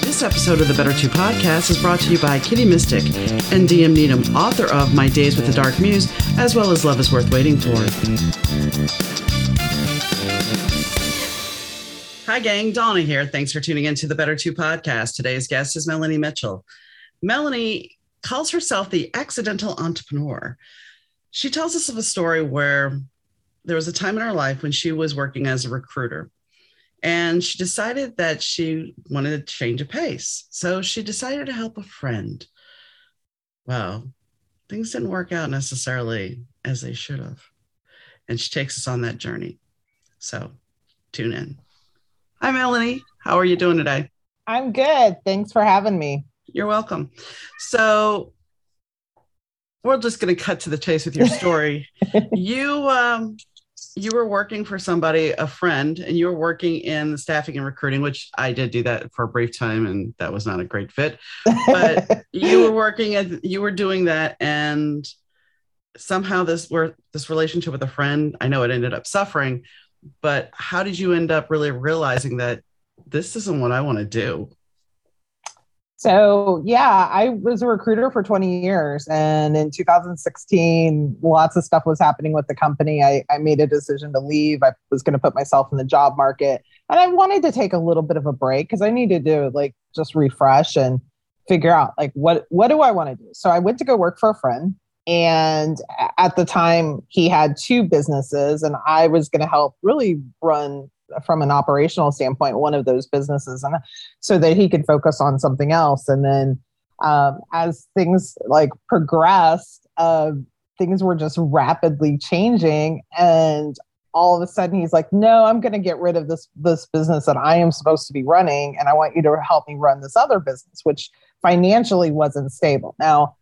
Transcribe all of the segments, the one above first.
This episode of the Better Two podcast is brought to you by Kitty Mystic and DM Needham, author of My Days with the Dark Muse, as well as Love is Worth Waiting For. Hi, gang. Donna here. Thanks for tuning in to the Better Two podcast. Today's guest is Melanie Mitchell. Melanie calls herself the accidental entrepreneur. She tells us of a story where there was a time in her life when she was working as a recruiter and she decided that she wanted to change a pace. So she decided to help a friend. Well, things didn't work out necessarily as they should have. And she takes us on that journey. So tune in. Hi, Melanie. How are you doing today? I'm good. Thanks for having me. You're welcome. So we're just going to cut to the chase with your story. you um, you were working for somebody, a friend, and you were working in the staffing and recruiting, which I did do that for a brief time, and that was not a great fit. But you were working at, you were doing that, and somehow this were this relationship with a friend. I know it ended up suffering, but how did you end up really realizing that this isn't what I want to do? So, yeah, I was a recruiter for 20 years. And in 2016, lots of stuff was happening with the company. I, I made a decision to leave. I was going to put myself in the job market. And I wanted to take a little bit of a break because I needed to like just refresh and figure out like what what do I want to do. So I went to go work for a friend. And at the time, he had two businesses, and I was going to help really run from an operational standpoint one of those businesses and so that he could focus on something else. And then um, as things like progressed uh, things were just rapidly changing and all of a sudden he's like no i'm going to get rid of this this business that i am supposed to be running and i want you to help me run this other business which financially wasn't stable. Now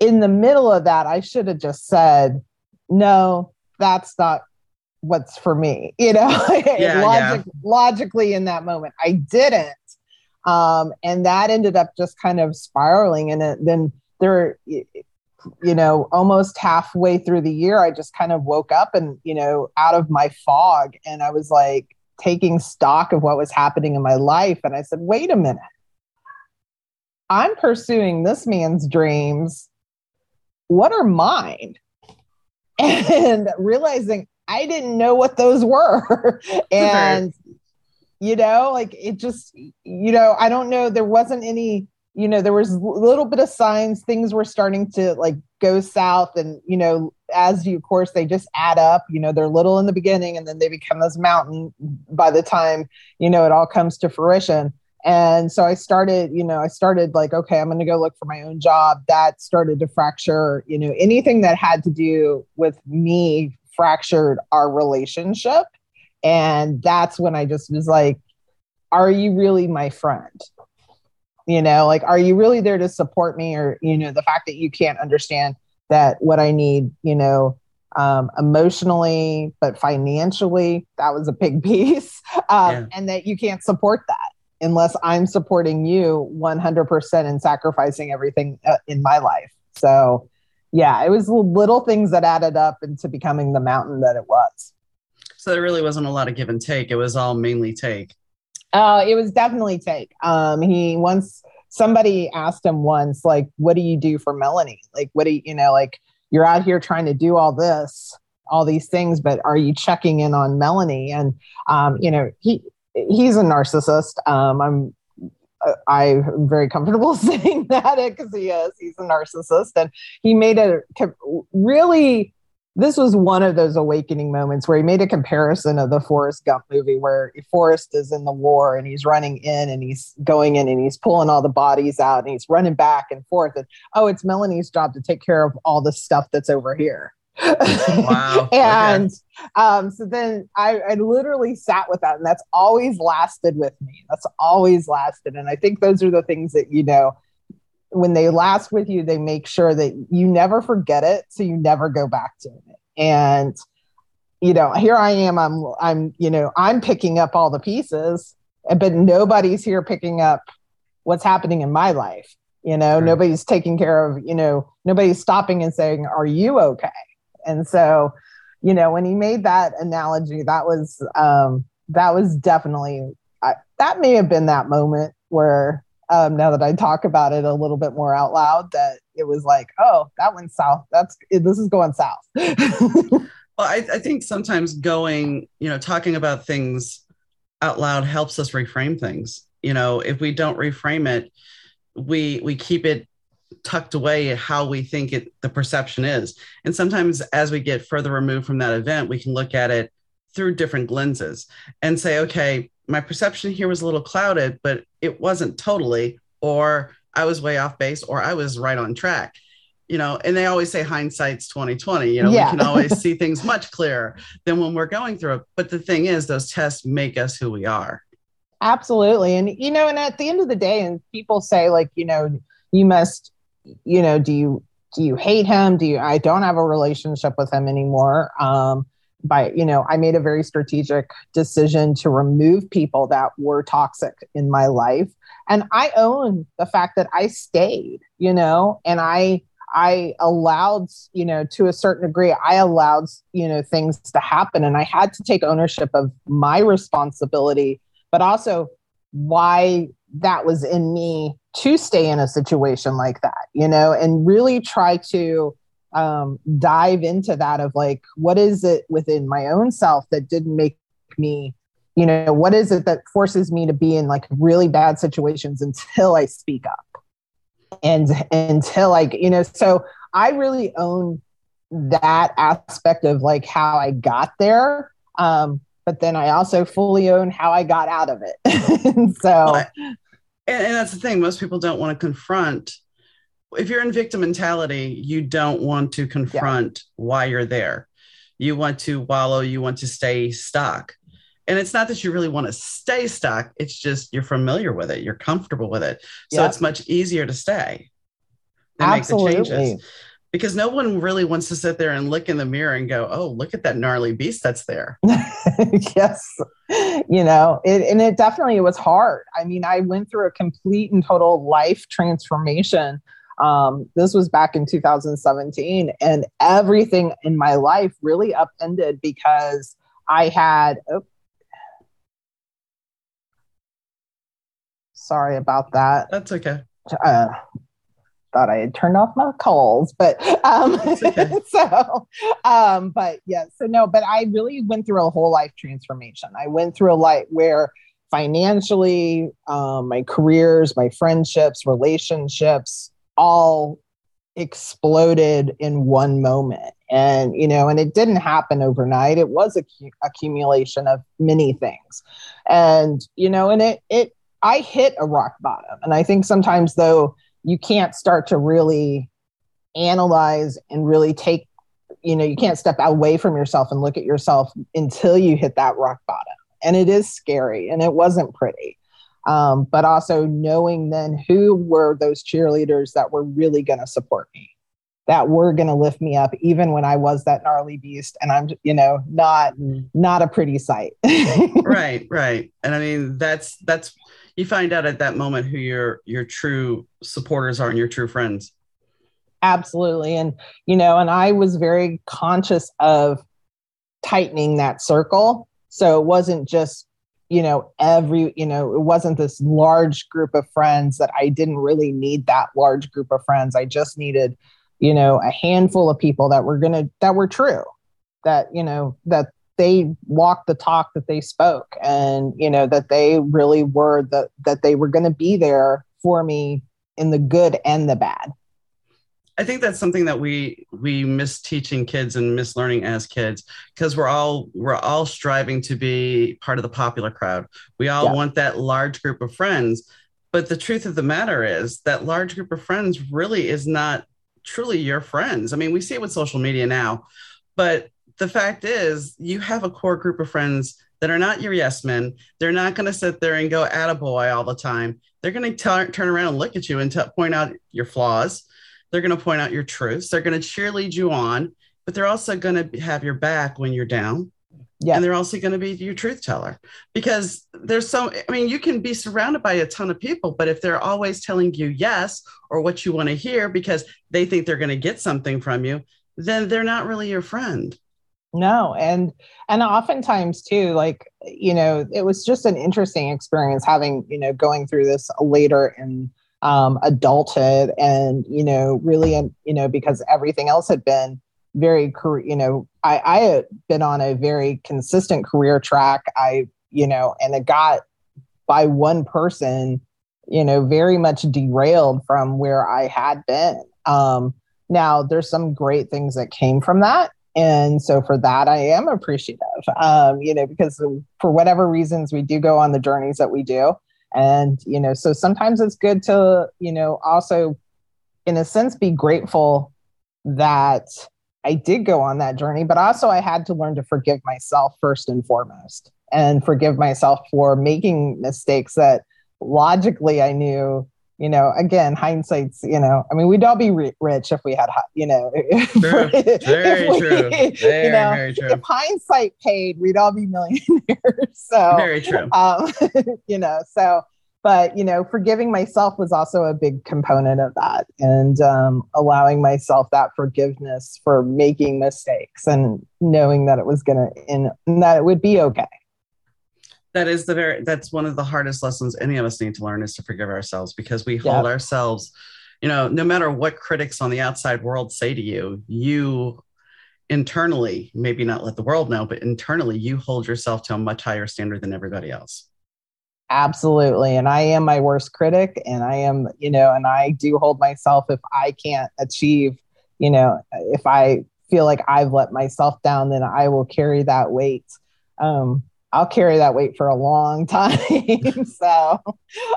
in the middle of that i should have just said no that's not what's for me, you know, yeah, Logic, yeah. logically in that moment. I didn't. Um, and that ended up just kind of spiraling. And it, then there, you know, almost halfway through the year, I just kind of woke up and, you know, out of my fog. And I was like taking stock of what was happening in my life. And I said, wait a minute. I'm pursuing this man's dreams. What are mine? And realizing I didn't know what those were. and, you know, like it just, you know, I don't know. There wasn't any, you know, there was a little bit of signs things were starting to like go south. And, you know, as you, of course, they just add up, you know, they're little in the beginning and then they become this mountain by the time, you know, it all comes to fruition. And so I started, you know, I started like, okay, I'm going to go look for my own job. That started to fracture, you know, anything that had to do with me fractured our relationship. And that's when I just was like, are you really my friend? You know, like, are you really there to support me? Or, you know, the fact that you can't understand that what I need, you know, um, emotionally, but financially, that was a big piece. Um, yeah. And that you can't support that unless I'm supporting you 100% and sacrificing everything uh, in my life. So, yeah, it was little things that added up into becoming the mountain that it was. So there really wasn't a lot of give and take. It was all mainly take. Uh, it was definitely take. Um, he once somebody asked him once, like, "What do you do for Melanie? Like, what do you, you know, like you're out here trying to do all this, all these things, but are you checking in on Melanie?" And um, you know, he he's a narcissist. Um, I'm I'm very comfortable saying that eh, because he is. He's a narcissist, and he made a really. This was one of those awakening moments where he made a comparison of the Forrest Gump movie, where Forrest is in the war and he's running in and he's going in and he's pulling all the bodies out and he's running back and forth. And oh, it's Melanie's job to take care of all the stuff that's over here. Wow. and okay. um, so then I, I literally sat with that, and that's always lasted with me. That's always lasted. And I think those are the things that, you know, when they last with you, they make sure that you never forget it. So you never go back to it. And, you know, here I am, I'm, I'm, you know, I'm picking up all the pieces, but nobody's here picking up what's happening in my life. You know, nobody's taking care of, you know, nobody's stopping and saying, Are you okay? And so, you know, when he made that analogy, that was um, that was definitely I, that may have been that moment where um, now that I talk about it a little bit more out loud, that it was like, oh, that went south. That's this is going south. well, I, I think sometimes going, you know, talking about things out loud helps us reframe things. You know, if we don't reframe it, we we keep it tucked away how we think it the perception is. And sometimes as we get further removed from that event, we can look at it through different lenses and say, okay, my perception here was a little clouded, but it wasn't totally, or I was way off base, or I was right on track. You know, and they always say hindsight's 2020. You know, yeah. we can always see things much clearer than when we're going through it. But the thing is, those tests make us who we are. Absolutely. And you know, and at the end of the day, and people say, like, you know, you must, you know, do you do you hate him? Do you I don't have a relationship with him anymore. Um, by you know i made a very strategic decision to remove people that were toxic in my life and i own the fact that i stayed you know and i i allowed you know to a certain degree i allowed you know things to happen and i had to take ownership of my responsibility but also why that was in me to stay in a situation like that you know and really try to um, dive into that of like, what is it within my own self that didn't make me, you know, what is it that forces me to be in like really bad situations until I speak up and until like, you know, so I really own that aspect of like how I got there. Um, but then I also fully own how I got out of it. so, well, and, and that's the thing, most people don't want to confront if you're in victim mentality, you don't want to confront yeah. why you're there. You want to wallow, you want to stay stuck. And it's not that you really want to stay stuck, it's just you're familiar with it, you're comfortable with it. So yeah. it's much easier to stay and Absolutely. make the changes. Because no one really wants to sit there and look in the mirror and go, oh, look at that gnarly beast that's there. yes. You know, it, and it definitely was hard. I mean, I went through a complete and total life transformation um, this was back in 2017, and everything in my life really upended because I had. Oh, sorry about that. That's okay. Uh, thought I had turned off my calls, but um, okay. so, um, but yeah, so no, but I really went through a whole life transformation. I went through a life where financially, um, my careers, my friendships, relationships, all exploded in one moment and you know and it didn't happen overnight it was a accumulation of many things and you know and it it i hit a rock bottom and i think sometimes though you can't start to really analyze and really take you know you can't step away from yourself and look at yourself until you hit that rock bottom. And it is scary and it wasn't pretty. Um, but also knowing then who were those cheerleaders that were really going to support me that were going to lift me up even when i was that gnarly beast and i'm you know not mm. not a pretty sight. Right right. And i mean that's that's you find out at that moment who your your true supporters are and your true friends. Absolutely. And you know and i was very conscious of tightening that circle. So it wasn't just you know every you know it wasn't this large group of friends that i didn't really need that large group of friends. I just needed you know a handful of people that were gonna that were true that you know that they walked the talk that they spoke and you know that they really were the that they were going to be there for me in the good and the bad I think that's something that we we miss teaching kids and miss learning as kids because we're all we're all striving to be part of the popular crowd. We all yeah. want that large group of friends, but the truth of the matter is that large group of friends really is not truly your friends. I mean, we see it with social media now, but the fact is you have a core group of friends that are not your yes men. They're not going to sit there and go attaboy all the time. They're going to turn around and look at you and t- point out your flaws they're going to point out your truths. They're going to cheerlead you on, but they're also going to have your back when you're down. Yeah. And they're also going to be your truth teller because there's so, I mean, you can be surrounded by a ton of people, but if they're always telling you yes or what you want to hear because they think they're going to get something from you, then they're not really your friend. No, and and oftentimes too, like you know, it was just an interesting experience having you know going through this later in um, adulthood, and you know, really, and you know, because everything else had been very career, you know, I I had been on a very consistent career track. I you know, and it got by one person, you know, very much derailed from where I had been. Um, now, there's some great things that came from that. And so for that, I am appreciative, um, you know, because for whatever reasons, we do go on the journeys that we do. And, you know, so sometimes it's good to, you know, also, in a sense, be grateful that I did go on that journey, but also I had to learn to forgive myself first and foremost and forgive myself for making mistakes that logically I knew you know, again, hindsight's, you know, I mean, we'd all be re- rich if we had, you know, true. very we, true. Very, you know, very true. If hindsight paid, we'd all be millionaires. so, very true. Um, you know, so, but, you know, forgiving myself was also a big component of that and um, allowing myself that forgiveness for making mistakes and knowing that it was going to, and that it would be okay that is the very that's one of the hardest lessons any of us need to learn is to forgive ourselves because we hold yep. ourselves you know no matter what critics on the outside world say to you you internally maybe not let the world know but internally you hold yourself to a much higher standard than everybody else. Absolutely. And i am my worst critic and i am you know and i do hold myself if i can't achieve you know if i feel like i've let myself down then i will carry that weight. Um I'll carry that weight for a long time. so,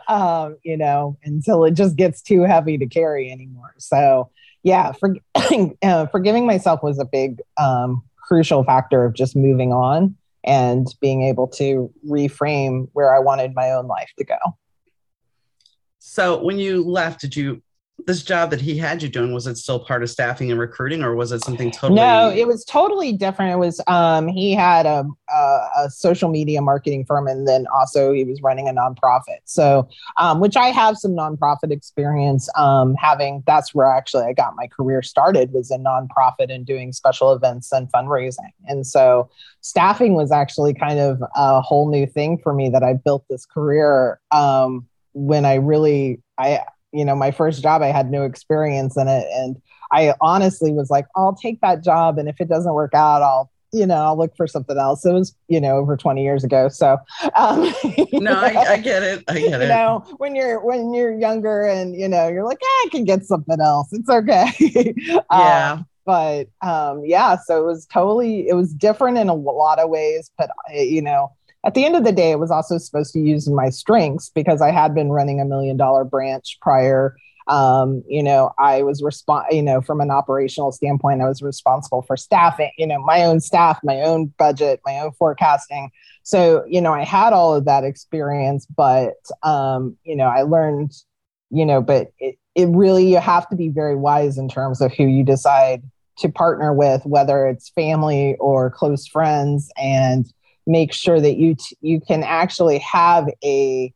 um, you know, until it just gets too heavy to carry anymore. So, yeah, for, uh, forgiving myself was a big, um, crucial factor of just moving on and being able to reframe where I wanted my own life to go. So, when you left, did you this job that he had you doing was it still part of staffing and recruiting or was it something totally no it was totally different. It was um he had a, a, a social media marketing firm and then also he was running a nonprofit. So um which i have some nonprofit experience um having that's where actually i got my career started was in nonprofit and doing special events and fundraising. And so staffing was actually kind of a whole new thing for me that i built this career um when i really i you know my first job i had no experience in it. And i honestly was like i'll take that job. And if it doesn't work out i'll you know i'll look for something else. It was you know over 20 years ago. So um no I, I, get it. I get it. you know when you're when you're younger and you know you're like eh, i can get something else. It's okay. Yeah. um, but um yeah so it was totally it was different in a lot of ways but you know at the end of the day, it was also supposed to use my strengths because I had been running a million dollar branch prior. Um, you know, I was respon you know, from an operational standpoint, I was responsible for staffing, you know, my own staff, my own budget, my own forecasting. So, you know, I had all of that experience, but um, you know, I learned, you know, but it, it really you have to be very wise in terms of who you decide to partner with, whether it's family or close friends and make sure that you t- you can actually have a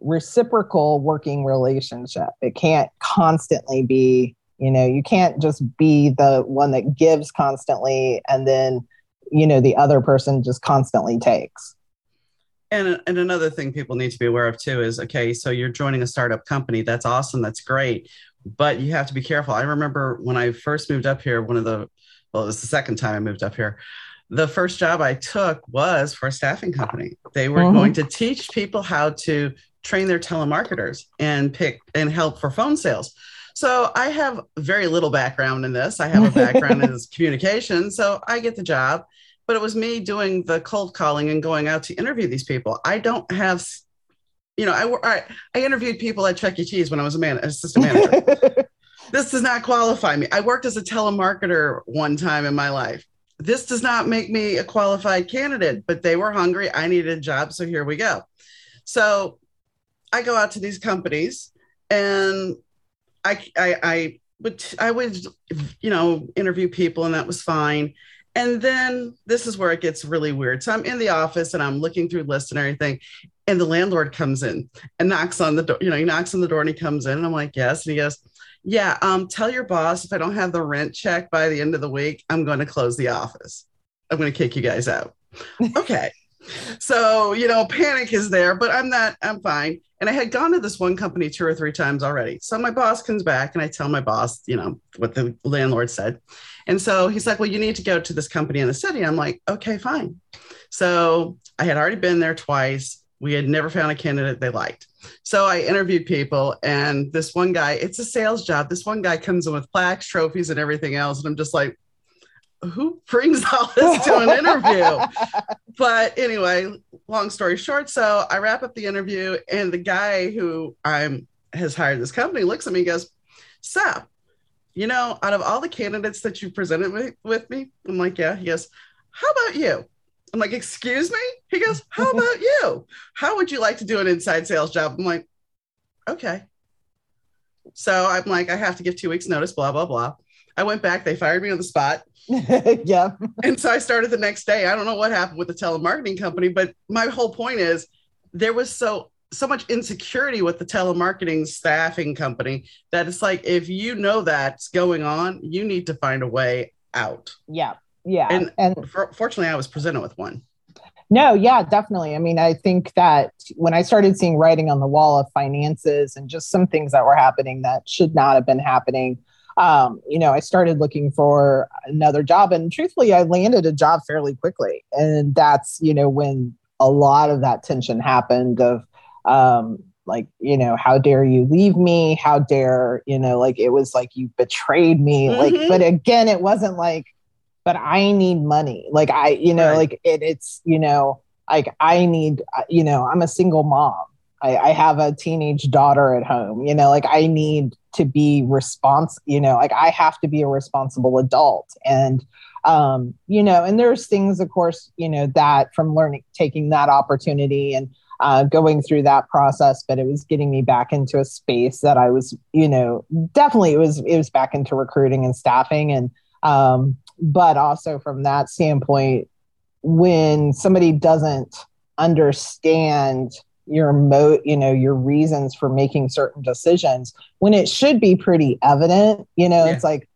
reciprocal working relationship. It can't constantly be, you know, you can't just be the one that gives constantly and then, you know, the other person just constantly takes. And, and another thing people need to be aware of too is okay, so you're joining a startup company. That's awesome. That's great. But you have to be careful. I remember when I first moved up here, one of the, well, it was the second time I moved up here the first job I took was for a staffing company. They were mm-hmm. going to teach people how to train their telemarketers and pick and help for phone sales. So I have very little background in this. I have a background in communication. So I get the job, but it was me doing the cold calling and going out to interview these people. I don't have, you know, I, I, I interviewed people at Chuck E. Cheese when I was a man, assistant manager. this does not qualify me. I worked as a telemarketer one time in my life this does not make me a qualified candidate, but they were hungry. I needed a job. So here we go. So I go out to these companies and I, I, I would, I would, you know, interview people and that was fine. And then this is where it gets really weird. So I'm in the office and I'm looking through lists and everything. And the landlord comes in and knocks on the door. You know, he knocks on the door and he comes in. And I'm like, yes. And he goes, yeah, um, tell your boss if I don't have the rent check by the end of the week, I'm going to close the office. I'm going to kick you guys out. okay. so, you know, panic is there, but I'm not, I'm fine. And I had gone to this one company two or three times already. So my boss comes back and I tell my boss, you know, what the landlord said. And so he's like, well, you need to go to this company in the city. I'm like, okay, fine. So I had already been there twice. We had never found a candidate they liked. So I interviewed people, and this one guy, it's a sales job. This one guy comes in with plaques, trophies, and everything else. And I'm just like, who brings all this to an interview? but anyway, long story short, so I wrap up the interview, and the guy who I'm has hired this company looks at me and goes, Seth, you know, out of all the candidates that you presented with, with me, I'm like, yeah. He goes, how about you? I'm like, excuse me? He goes, how about you? How would you like to do an inside sales job? I'm like, okay. So I'm like, I have to give two weeks notice, blah, blah, blah. I went back, they fired me on the spot. yeah. And so I started the next day. I don't know what happened with the telemarketing company, but my whole point is there was so so much insecurity with the telemarketing staffing company that it's like if you know that's going on, you need to find a way out. Yeah. Yeah. And, and for, fortunately, I was presented with one. No, yeah, definitely. I mean, I think that when I started seeing writing on the wall of finances and just some things that were happening that should not have been happening, um, you know, I started looking for another job. And truthfully, I landed a job fairly quickly. And that's, you know, when a lot of that tension happened of, um, like, you know, how dare you leave me? How dare, you know, like it was like you betrayed me. Mm-hmm. Like, but again, it wasn't like, but I need money. Like I, you know, right. like it, it's, you know, like I need, uh, you know, I'm a single mom. I, I have a teenage daughter at home, you know, like I need to be responsible, you know, like I have to be a responsible adult. And, um, you know, and there's things, of course, you know, that from learning, taking that opportunity and uh, going through that process, but it was getting me back into a space that I was, you know, definitely it was, it was back into recruiting and staffing. And, um, but also from that standpoint, when somebody doesn't understand your mo you know your reasons for making certain decisions when it should be pretty evident you know yeah. it's like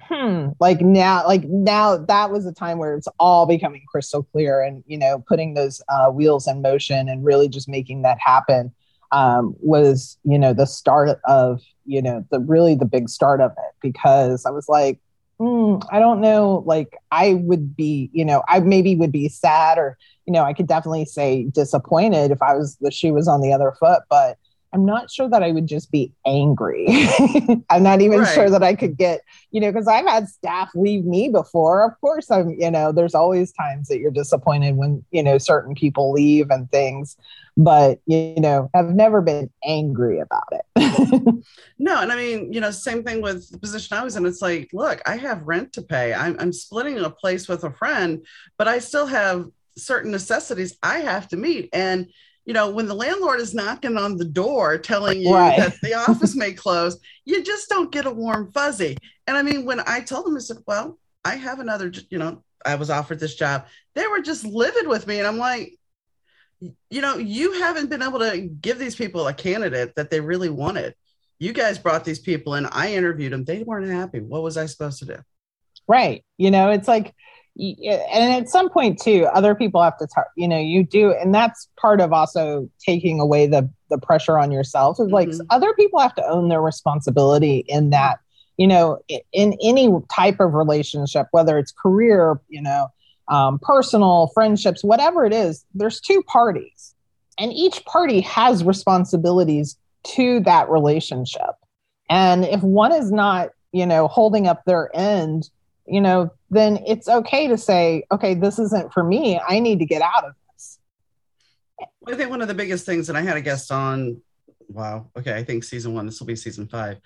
hmm like now like now that was a time where it's all becoming crystal clear and you know putting those uh, wheels in motion and really just making that happen um, was you know the start of you know the really the big start of it because i was like mm, I don't know, like I would be, you know, I maybe would be sad or, you know, I could definitely say disappointed if I was the shoe was on the other foot, but I'm not sure that I would just be angry. I'm not even right. sure that I could get, you know, because I've had staff leave me before. Of course, I'm, you know, there's always times that you're disappointed when, you know, certain people leave and things, but, you know, I've never been angry about it. no. And I mean, you know, same thing with the position I was in. It's like, look, I have rent to pay. I'm, I'm splitting a place with a friend, but I still have certain necessities I have to meet. And, you know, when the landlord is knocking on the door telling you right. that the office may close, you just don't get a warm fuzzy. And I mean, when I told them, I said, well, I have another, you know, I was offered this job. They were just livid with me. And I'm like, you know, you haven't been able to give these people a candidate that they really wanted. You guys brought these people in. I interviewed them. They weren't happy. What was I supposed to do? Right. You know, it's like, and at some point too other people have to talk you know you do and that's part of also taking away the the pressure on yourself. Is like mm-hmm. other people have to own their responsibility in that you know in any type of relationship whether it's career you know um, personal friendships whatever it is there's two parties. And each party has responsibilities to that relationship. And if one is not you know holding up their end you know, then it's okay to say, okay, this isn't for me. I need to get out of this. I think one of the biggest things, and I had a guest on, wow, okay, I think season one, this will be season five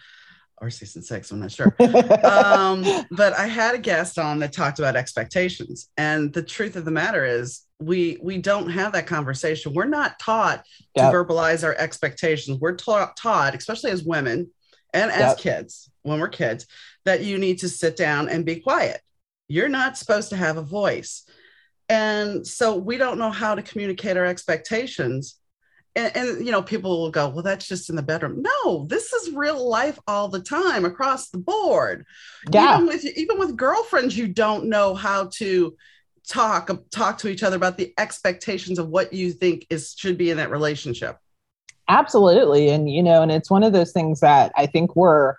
or season six, I'm not sure. um, but I had a guest on that talked about expectations. And the truth of the matter is, we we don't have that conversation. We're not taught yep. to verbalize our expectations. We're ta- taught, especially as women and as yep. kids, when we're kids, that you need to sit down and be quiet. You're not supposed to have a voice. And so we don't know how to communicate our expectations. And, and, you know, people will go, well, that's just in the bedroom. No, this is real life all the time across the board. Yeah. Even with even with girlfriends, you don't know how to talk talk to each other about the expectations of what you think is should be in that relationship absolutely and you know and it's one of those things that i think we're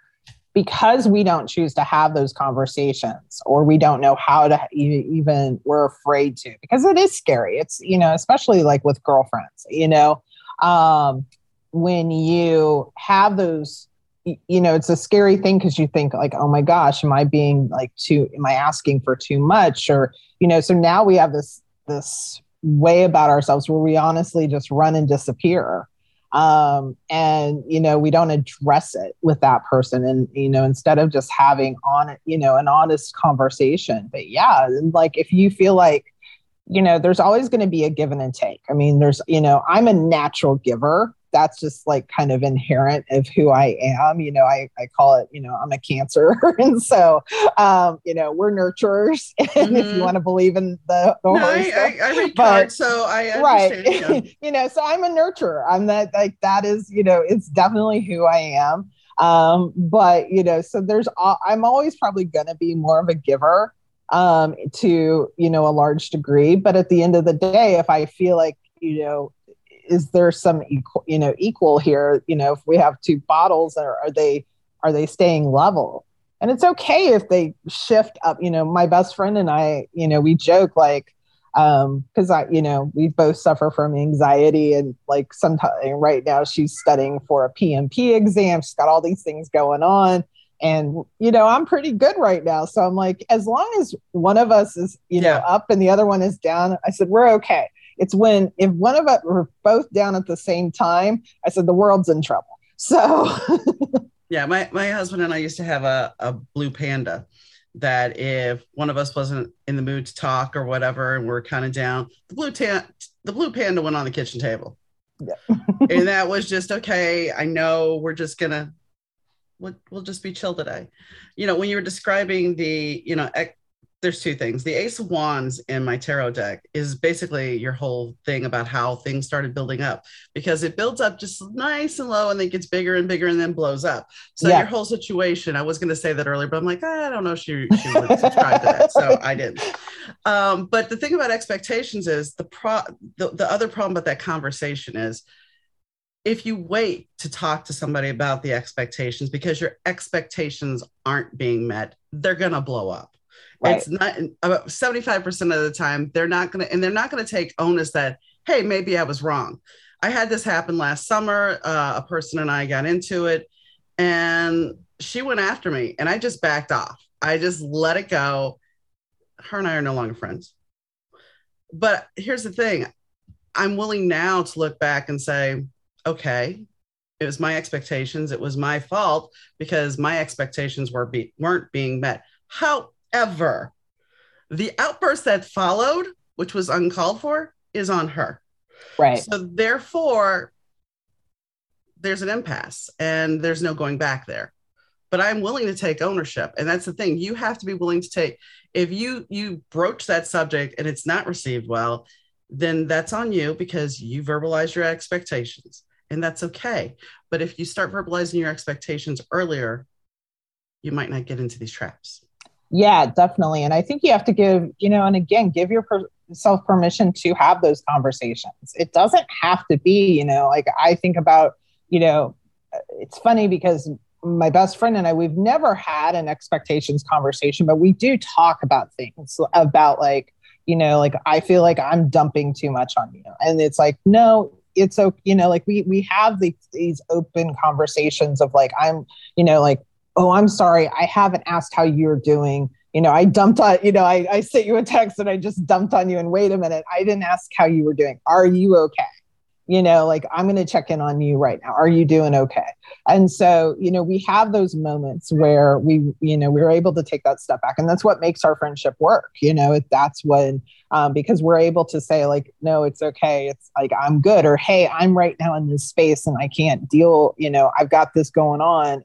because we don't choose to have those conversations or we don't know how to even we're afraid to because it is scary. It's you know especially like with girlfriends you know? Um when you have those you know it's a scary thing because you think like oh my gosh am i being like too am i asking for too much? or you know so now we have this this way about ourselves where we honestly just run and disappear um, and you know we don't address it with that person. And you know instead of just having on you know an honest conversation but yeah like if you feel like you know there's always going to be a give and take. I mean there's you know i'm a natural giver that's just like kind of inherent of who I am. You know, I, I call it, you know, I'm a cancer. and so, um, you know, we're nurturers mm-hmm. if you mm-hmm. want to believe in the, the no, I, I, I, read but, cards, so I right. Yeah. you know, so I'm a nurturer. I'm that like, that is, you know, it's definitely who I am. Um, but you know, so there's, I'm always probably going to be more of a giver um to you know a large degree but at the end of the day if i feel like you know is there some equal, you know, equal here? You know, if we have two bottles, are, are they are they staying level? And it's okay if they shift up. You know, my best friend and I, you know, we joke like, um, because I, you know, we both suffer from anxiety and like sometimes right now she's studying for a PMP exam. She's got all these things going on. And you know, I'm pretty good right now. So I'm like, as long as one of us is, you yeah. know, up and the other one is down, I said, we're okay. It's when if one of us were both down at the same time, I said the world's in trouble. So yeah, my, my husband and I used to have a, a blue panda that if one of us wasn't in the mood to talk or whatever and we're kind of down, the blue ta- the blue panda went on the kitchen table. Yeah. and that was just okay. I know we're just gonna we'll, we'll just be chill today. You know, when you were describing the, you know, ec- there's two things. The Ace of Wands in my tarot deck is basically your whole thing about how things started building up because it builds up just nice and low and then gets bigger and bigger and then blows up. So yeah. your whole situation, I was going to say that earlier, but I'm like, I don't know if she, she would subscribe to that. So I didn't. Um, but the thing about expectations is the pro the, the other problem with that conversation is if you wait to talk to somebody about the expectations because your expectations aren't being met, they're going to blow up Right. It's not about 75% of the time, they're not going to, and they're not going to take onus that, hey, maybe I was wrong. I had this happen last summer. Uh, a person and I got into it, and she went after me, and I just backed off. I just let it go. Her and I are no longer friends. But here's the thing I'm willing now to look back and say, okay, it was my expectations. It was my fault because my expectations were be- weren't being met. How ever. The outburst that followed, which was uncalled for, is on her. Right. So therefore, there's an impasse and there's no going back there. But I'm willing to take ownership. And that's the thing. You have to be willing to take if you you broach that subject and it's not received well, then that's on you because you verbalize your expectations. And that's okay. But if you start verbalizing your expectations earlier, you might not get into these traps. Yeah, definitely. And I think you have to give, you know, and again, give yourself permission to have those conversations. It doesn't have to be, you know, like I think about, you know, it's funny because my best friend and I, we've never had an expectations conversation, but we do talk about things about like, you know, like I feel like I'm dumping too much on you. And it's like, no, it's okay, you know, like we we have these these open conversations of like I'm, you know, like oh, I'm sorry, I haven't asked how you're doing. You know, I dumped on, you know, I, I sent you a text and I just dumped on you and wait a minute, I didn't ask how you were doing. Are you okay? You know, like I'm going to check in on you right now. Are you doing okay? And so, you know, we have those moments where we, you know, we're able to take that step back. And that's what makes our friendship work. You know, that's when, um, because we're able to say, like, no, it's okay. It's like, I'm good. Or, hey, I'm right now in this space and I can't deal, you know, I've got this going on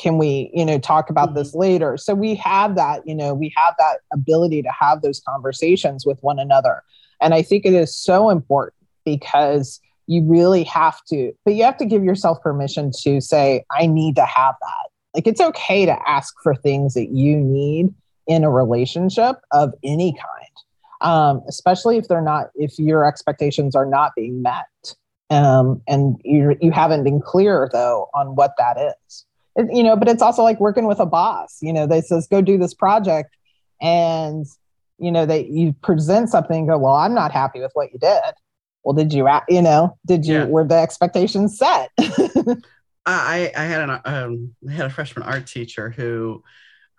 can we you know talk about mm-hmm. this later? So we have that you know we have that ability to have those conversations with one another. And i think it is so important because you really have to but you have to give yourself permission to say i need to have that. Like it's okay to ask for things that you need in a relationship of any kind um, especially if they're not if your expectations are not being met. Um, and you you haven't been clear though on what that is you know but it's also like working with a boss you know they says go do this project and you know they you present something go well i'm not happy with what you did well did you you know did you yeah. were the expectations set I, I had an um, I had a freshman art teacher who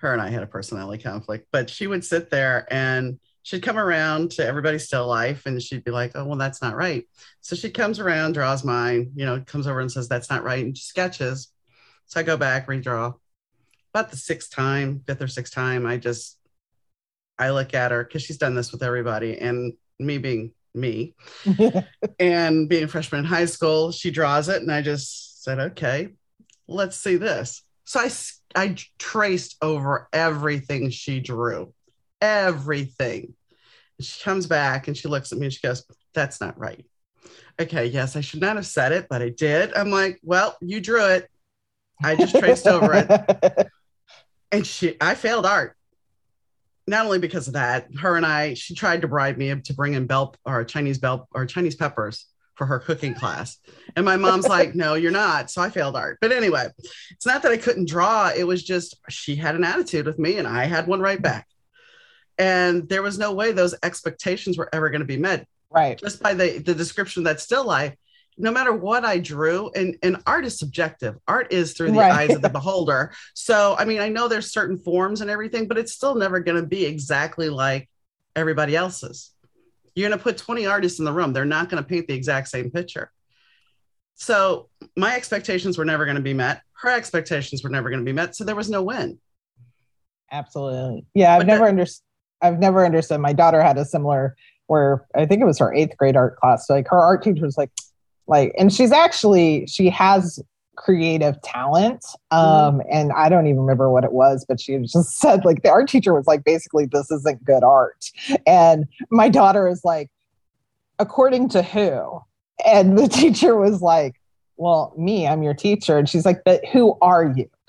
her and I had a personality conflict, but she would sit there and she'd come around to everybody's still life and she'd be like, Oh, well, that's not right. So she comes around, draws mine, you know, comes over and says, That's not right. And she sketches. So I go back, redraw. About the sixth time, fifth or sixth time, I just I look at her because she's done this with everybody. And me being me and being a freshman in high school, she draws it and I just said, Okay, let's see this. So I I traced over everything she drew, everything. She comes back and she looks at me and she goes, That's not right. Okay, yes, I should not have said it, but I did. I'm like, Well, you drew it. I just traced over it. And she, I failed art. Not only because of that, her and I, she tried to bribe me to bring in bell or Chinese bell or Chinese peppers for her cooking class. And my mom's like, no, you're not. So I failed art. But anyway, it's not that I couldn't draw. It was just she had an attitude with me and I had one right back. And there was no way those expectations were ever going to be met. Right. Just by the, the description that still life, no matter what I drew, and, and art is subjective. Art is through the right. eyes of the beholder. So, I mean, I know there's certain forms and everything, but it's still never going to be exactly like everybody else's. You're going to put 20 artists in the room. They're not going to paint the exact same picture. So my expectations were never going to be met. Her expectations were never going to be met. So there was no win. Absolutely. Yeah. I've but never understood. I've never understood. My daughter had a similar where I think it was her eighth grade art class. Like her art teacher was like, like, and she's actually, she has creative talent. Mm-hmm. Um, mm-hmm. and I don't even remember what it was, but she just said like the art teacher was like, basically, this isn't good art. And my daughter is like, according to who? And the teacher was like, well, me, I'm your teacher. And she's like, but who are you?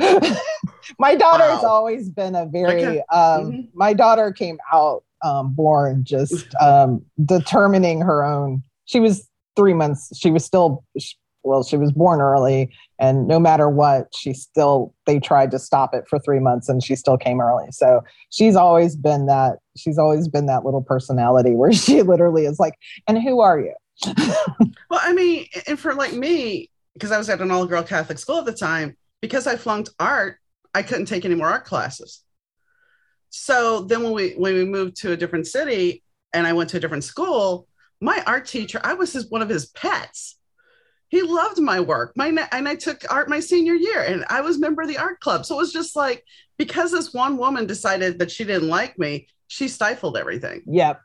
my daughter wow. has always been a very, okay. um, mm-hmm. my daughter came out um, born just um, determining her own. She was three months. She was still well, she was born early, and no matter what, she still they tried to stop it for three months, and she still came early. So she's always been that. She's always been that little personality where she literally is like, "And who are you?" well, I mean, and for like me, because I was at an all-girl Catholic school at the time, because I flunked art, I couldn't take any more art classes. So then when we when we moved to a different city and I went to a different school, my art teacher, I was his one of his pets he loved my work. My and I took art my senior year, and I was member of the art club. So it was just like because this one woman decided that she didn't like me, she stifled everything. Yep.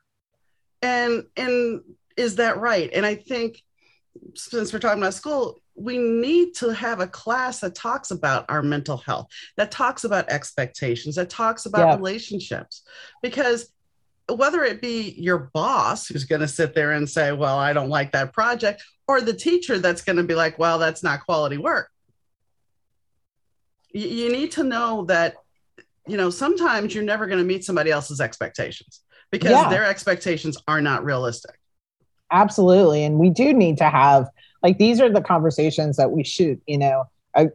And and is that right? And I think since we're talking about school, we need to have a class that talks about our mental health, that talks about expectations, that talks about relationships, because whether it be your boss who's going to sit there and say, Well, I don't like that project, or the teacher that's going to be like, Well, that's not quality work. You, you need to know that, you know, sometimes you're never going to meet somebody else's expectations because yeah. their expectations are not realistic. Absolutely. And we do need to have, like, these are the conversations that we should, you know,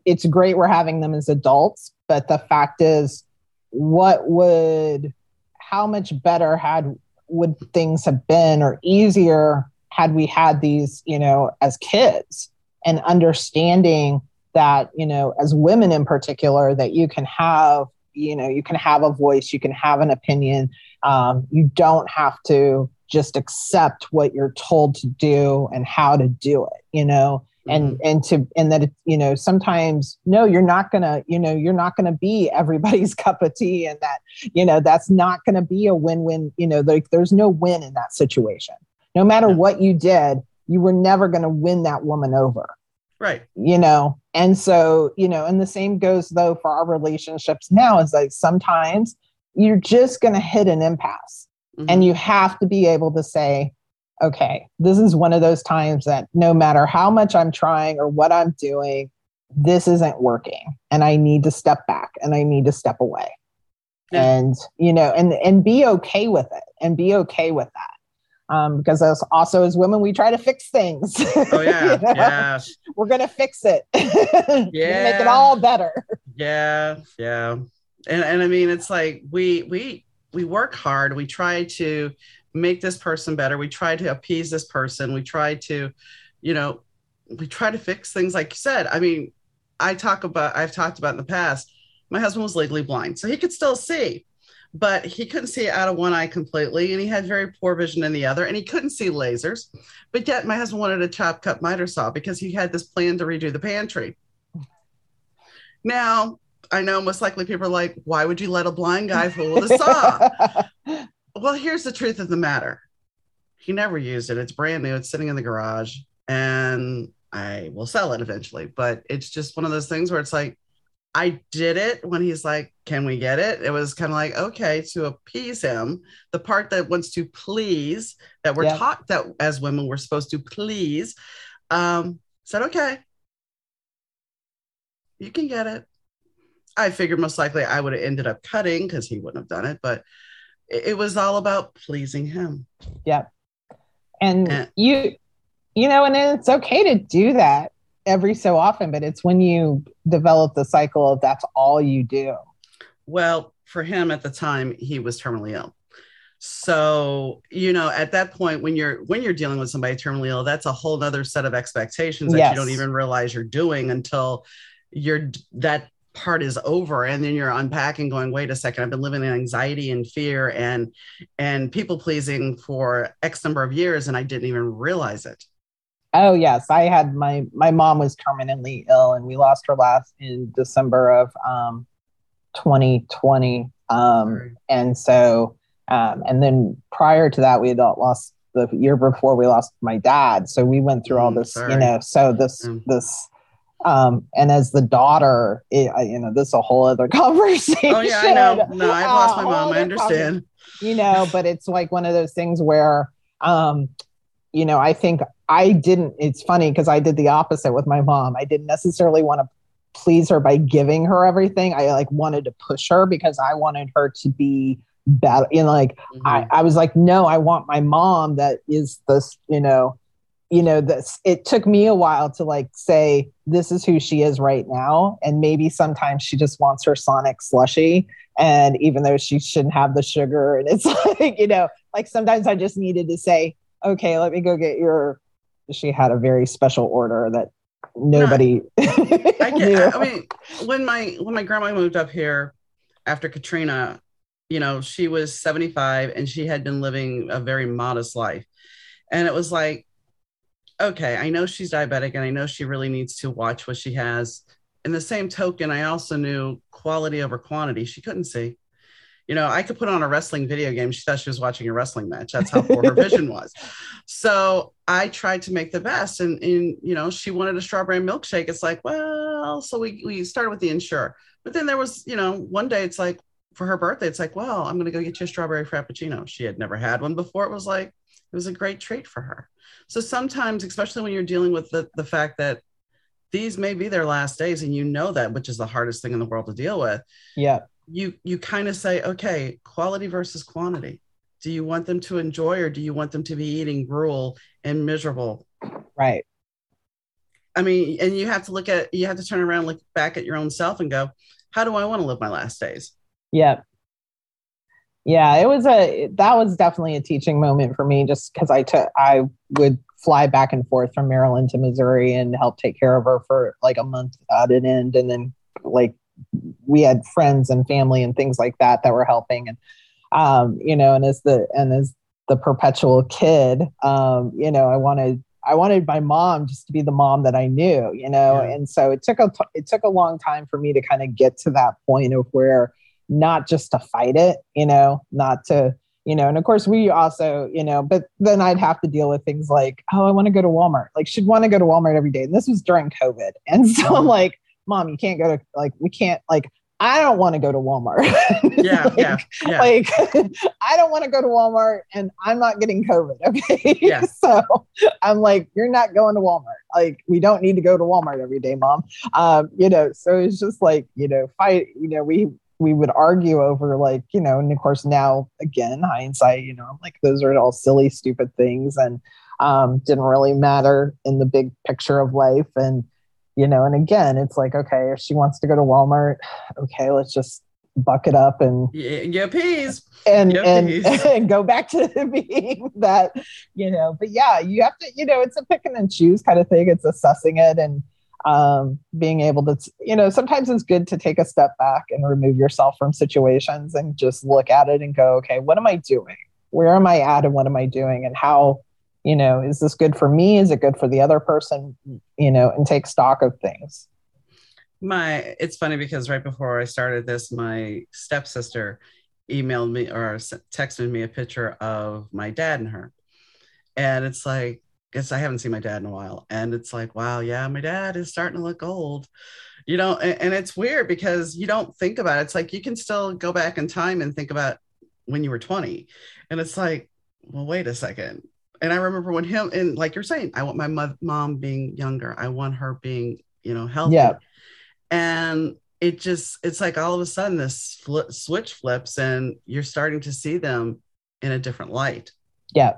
it's great we're having them as adults, but the fact is, what would how much better had would things have been or easier had we had these, you know, as kids and understanding that, you know, as women in particular, that you can have, you know, you can have a voice, you can have an opinion. Um, you don't have to just accept what you're told to do and how to do it, you know and mm-hmm. and to and that it, you know sometimes no you're not gonna you know you're not gonna be everybody's cup of tea and that you know that's not gonna be a win-win you know like there's no win in that situation no matter yeah. what you did you were never gonna win that woman over right you know and so you know and the same goes though for our relationships now is like sometimes you're just gonna hit an impasse mm-hmm. and you have to be able to say okay, this is one of those times that no matter how much I'm trying or what I'm doing, this isn't working. And I need to step back and I need to step away. yeah. and you know and and be okay with it and be okay with that um, because as, also as women we try to fix things oh yeah you know? yeah we're gonna fix it yeah make it all better yeah yeah and, and i mean it's like we we we work hard we try to make this person better. We try to appease this person. We try to you know we try to fix things. Like you said i mean i talk about i've talked about in the past my husband was legally blind so he could still see but he couldn't see out of one eye completely and he had very poor vision in the other and he couldn't see lasers. But yet my husband wanted a chop cut miter saw because he had this plan to redo the pantry. Now i know most likely people are like why would you let a blind guy fool a saw well here's the truth of the matter he never used it it's brand new it's sitting in the garage and i will sell it eventually but it's just one of those things where it's like I did it when he's like, Can we get it? It was kind of like, okay, to appease him, the part that wants to please, that we're yeah. taught that as women we're supposed to please, um, said, Okay, you can get it. I figured most likely I would have ended up cutting because he wouldn't have done it, but it, was all about pleasing him. Yep. And, and you, you know, and it's okay to do that every so often, but it's when you develop the cycle of that's all you do. Well, for him at the time, he was terminally ill. So, you know, at that point when you're when you're dealing with somebody terminally ill, that's a whole other set of expectations that yes. you don't even realize you're doing until you're that part is over and then you're unpacking going wait a second i've been living in anxiety and fear and and people pleasing for x number of years and i didn't even realize it Oh yes, I had my my mom was terminally ill, and we lost her last in December of um, 2020. Um, and so, um, and then prior to that, we had lost the year before we lost my dad. So we went through all mm, this, sorry. you know. So this mm. this um, and as the daughter, it, you know, this is a whole other conversation. Oh yeah, I know. No, I've lost my mom. I understand. You know, but it's like one of those things where, um, you know, I think I didn't, it's funny because I did the opposite with my mom. I didn't necessarily want to please her by giving her everything. I like wanted to push her because I wanted her to be better. You know, like mm-hmm. I, I was like, no, I want my mom that is this, you know, you know, this it took me a while to like say, this is who she is right now. And maybe sometimes she just wants her Sonic slushy. And even though she shouldn't have the sugar, and it's like, you know, like sometimes I just needed to say, okay, let me go get your. She had a very special order that nobody. I, get, I mean, when my when my grandma moved up here after Katrina, you know, she was 75 and she had been living a very modest life. And it was like, okay, I know she's diabetic and I know she really needs to watch what she has. In the same token, I also knew quality over quantity. She couldn't see you know, I could put on a wrestling video game. She thought she was watching a wrestling match. That's how poor her vision was. So I tried to make the best. And, and, you know, she wanted a strawberry milkshake. It's like, well, so we, we started with the Ensure. But then there was, you know, one day it's like for her birthday, it's like, well, I'm going to go get you a strawberry frappuccino. She had never had one before. It was like, it was a great treat for her. So sometimes, especially when you're dealing with the, the fact that these may be their last days and you know that, which is the hardest thing in the world to deal with. Yeah. you you kind of say okay quality versus quantity. Do you want them to enjoy or do you want them to be eating gruel and miserable? Right. I mean and you have to look at you have to turn around look back at your own self and go how do i want to live my last days? Yeah yeah it was a that was definitely a teaching moment for me just because i took i would fly back and forth from maryland to missouri and help take care of her for like a month at an end. And then like we had friends and family and things like that that were helping. And um, you know and as the and as the perpetual kid um, you know i wanted i wanted my mom just to be the mom that i knew you know? Yeah. and so it took a it took a long time for me to kind of get to that point of where not just to fight it you know not to you know and of course we also you know but then i'd have to deal with things like oh i want to go to walmart like should want to go to walmart every day and this was during covid and so i'm mm-hmm. like mom, you can't go to like we can't like I don't want to go to Walmart. Yeah, like, yeah, yeah. Like I don't want to go to Walmart and I'm not getting COVID. Okay. Yeah. so I'm like, you're not going to Walmart. Like, we don't need to go to Walmart every day, mom. Um, you know, so it's just like, you know, fight, you know, we we would argue over like you know and of course now again hindsight you know like those are all silly stupid things and um, didn't really matter in the big picture of life. And you know and again it's like okay if she wants to go to walmart okay let's just buck it up and yeah, yeah peas and yeah, and, peas. and go back to being that you know but yeah you have to you know it's a pick and choose kind of thing. It's assessing it and um, being able to you know sometimes it's good to take a step back and remove yourself from situations and just look at it and go okay what am i doing? Where am i at and what am i doing? And how you know is this good for me? Is it good for the other person? You know and take stock of things. My it's funny because right before i started this my stepsister emailed me or texted me a picture of my dad and her. And it's like guess i haven't seen my dad in a while and it's like wow yeah my dad is starting to look old you know and, and it's weird because you don't think about it it's like you can still go back in time and think about when you were 20 and it's like well wait a second and I remember when him and like you're saying, I want my mo- mom being younger. I want her being, you know, healthy. Yeah. And it just it's like all of a sudden this flip, switch flips and you're starting to see them in a different light. Yeah.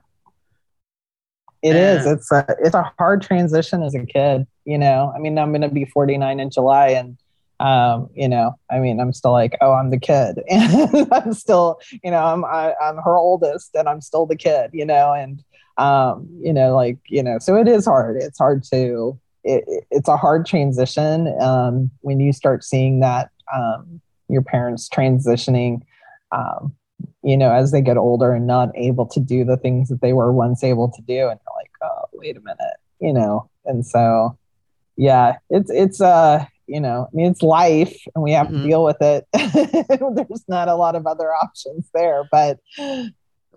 It is. It's a it's a hard transition as a kid, you know. I mean, I'm going to be 49 in July and um, you know, I mean, I'm still like, oh, I'm the kid, and I'm still, you know, I'm I, am i am her oldest, and I'm still the kid, you know, and um, you know, like, you know, so it is hard. It's hard to, it, it's a hard transition um, when you start seeing that um, your parents transitioning, um, you know, as they get older and not able to do the things that they were once able to do. And you're like, oh, wait a minute, you know, and so, yeah, it's, it's, uh, you know, I mean, it's life and we have mm-hmm. to deal with it. There's not a lot of other options there, but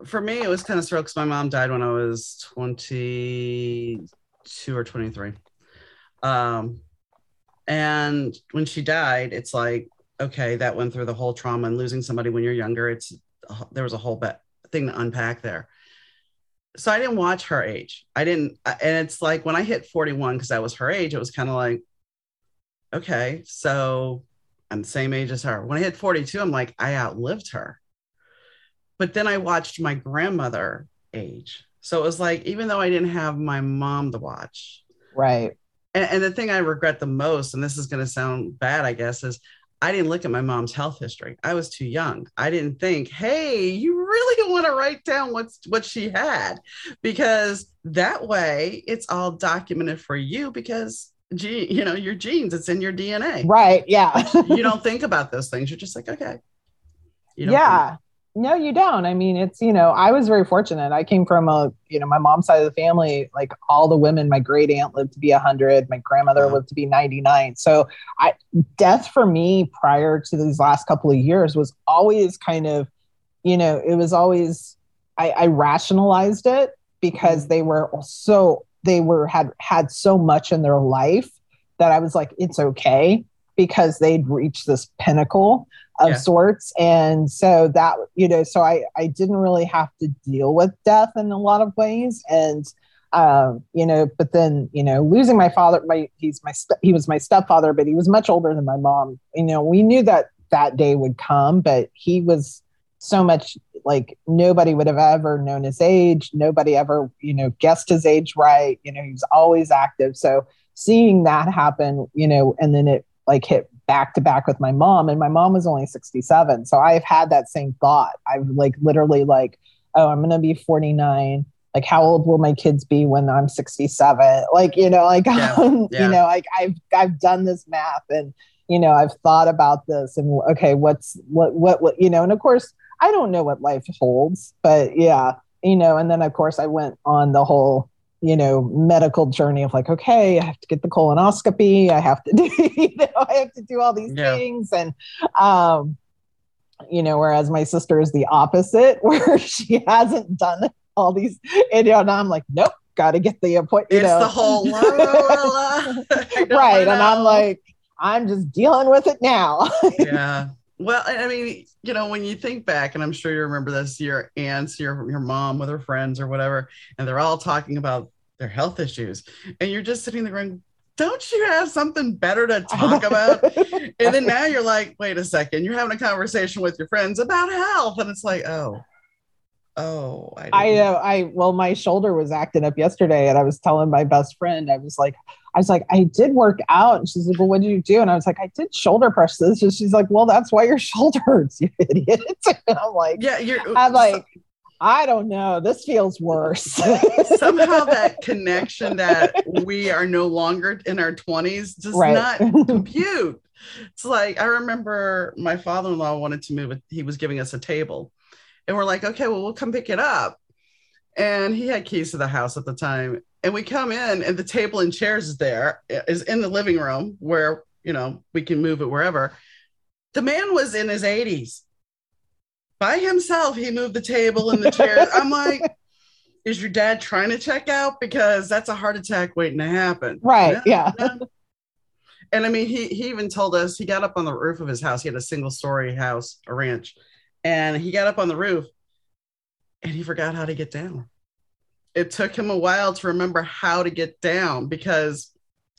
for me, it was kind of surreal because my mom died when I was 22 or 23. Um, and when she died, it's like, okay, that went through the whole trauma and losing somebody when you're younger. It's there was a whole thing to unpack there. So I didn't watch her age. I didn't, and it's like when I hit 41, because that was her age, it was kind of like, okay, so I'm the same age as her. When I hit 42, I'm like, I outlived her. But then I watched my grandmother age. So it was like, even though I didn't have my mom to watch. Right. And, and the thing I regret the most, and this is going to sound bad, I guess, is I didn't look at my mom's health history. I was too young. I didn't think, hey, you really want to write down what's what she had, because that way it's all documented for you because gee, you know, your genes, it's in your DNA. Right. Yeah. you don't think about those things. You're just like, okay. yeah. Think. No, you don't. I mean, it's, you know, I was very fortunate. I came from a, you know, my mom's side of the family, like all the women, my great aunt lived to be 100, my grandmother wow. lived to be 99. So, I death for me prior to these last couple of years was always kind of, you know, it was always I, I rationalized it because mm-hmm. they were so they were had had so much in their life that I was like, it's okay because they'd reached this pinnacle of yeah. sorts. And so that you know so i i didn't really have to deal with death in a lot of ways. And um you know but then you know losing my father my he's my he was my stepfather but he was much older than my mom. You know we knew that that day would come but he was so much like nobody would have ever known his age. Nobody ever you know guessed his age right. You know he was always active. So seeing that happen you know and then it like hit back to back with my mom and my mom was only 67 so i've had that same thought. I've like literally like oh i'm gonna be 49 like how old will my kids be when i'm 67 like you know like yeah, um, yeah. you know like i've i've done this math and you know i've thought about this and okay what's what what what you know and of course i don't know what life holds but yeah you know and then of course i went on the whole you know medical journey of like okay i have to get the colonoscopy i have to do you know i have to do all these yeah. things. And um you know whereas my sister is the opposite where she hasn't done all these and, you know, and i'm like nope gotta get the appointment it's know. the whole la, la, la, right and i'm like i'm just dealing with it now. Yeah well, I mean, you know, when you think back, and I'm sure you remember this, your aunts, your your mom with her friends or whatever, and they're all talking about their health issues, and you're just sitting there going, don't you have something better to talk about? and then now you're like, wait a second, you're having a conversation with your friends about health. And it's like, oh, oh, I, I know. Uh, I, well, my shoulder was acting up yesterday and I was telling my best friend, I was like, I was like, I did work out. And she's like, Well, what did you do? And I was like, I did shoulder presses. And she's like, Well, that's why your shoulder hurts, you idiot. And I'm like, Yeah, you're I'm like, I don't know. This feels worse. Somehow that connection that we are no longer in our 20s does right. not compute. It's like I remember my father-in-law wanted to move. He was giving us a table, and we're like, okay, well, we'll come pick it up. And he had keys to the house at the time, and we come in, and the table and chairs is there, is in the living room where you know we can move it wherever. The man was in his 80s by himself. He moved the table and the chairs. I'm like, is your dad trying to check out? Because that's a heart attack waiting to happen. Right. Yeah. And I mean, he he even told us he got up on the roof of his house. He had a single story house, a ranch, and he got up on the roof and he forgot how to get down. It took him a while to remember how to get down because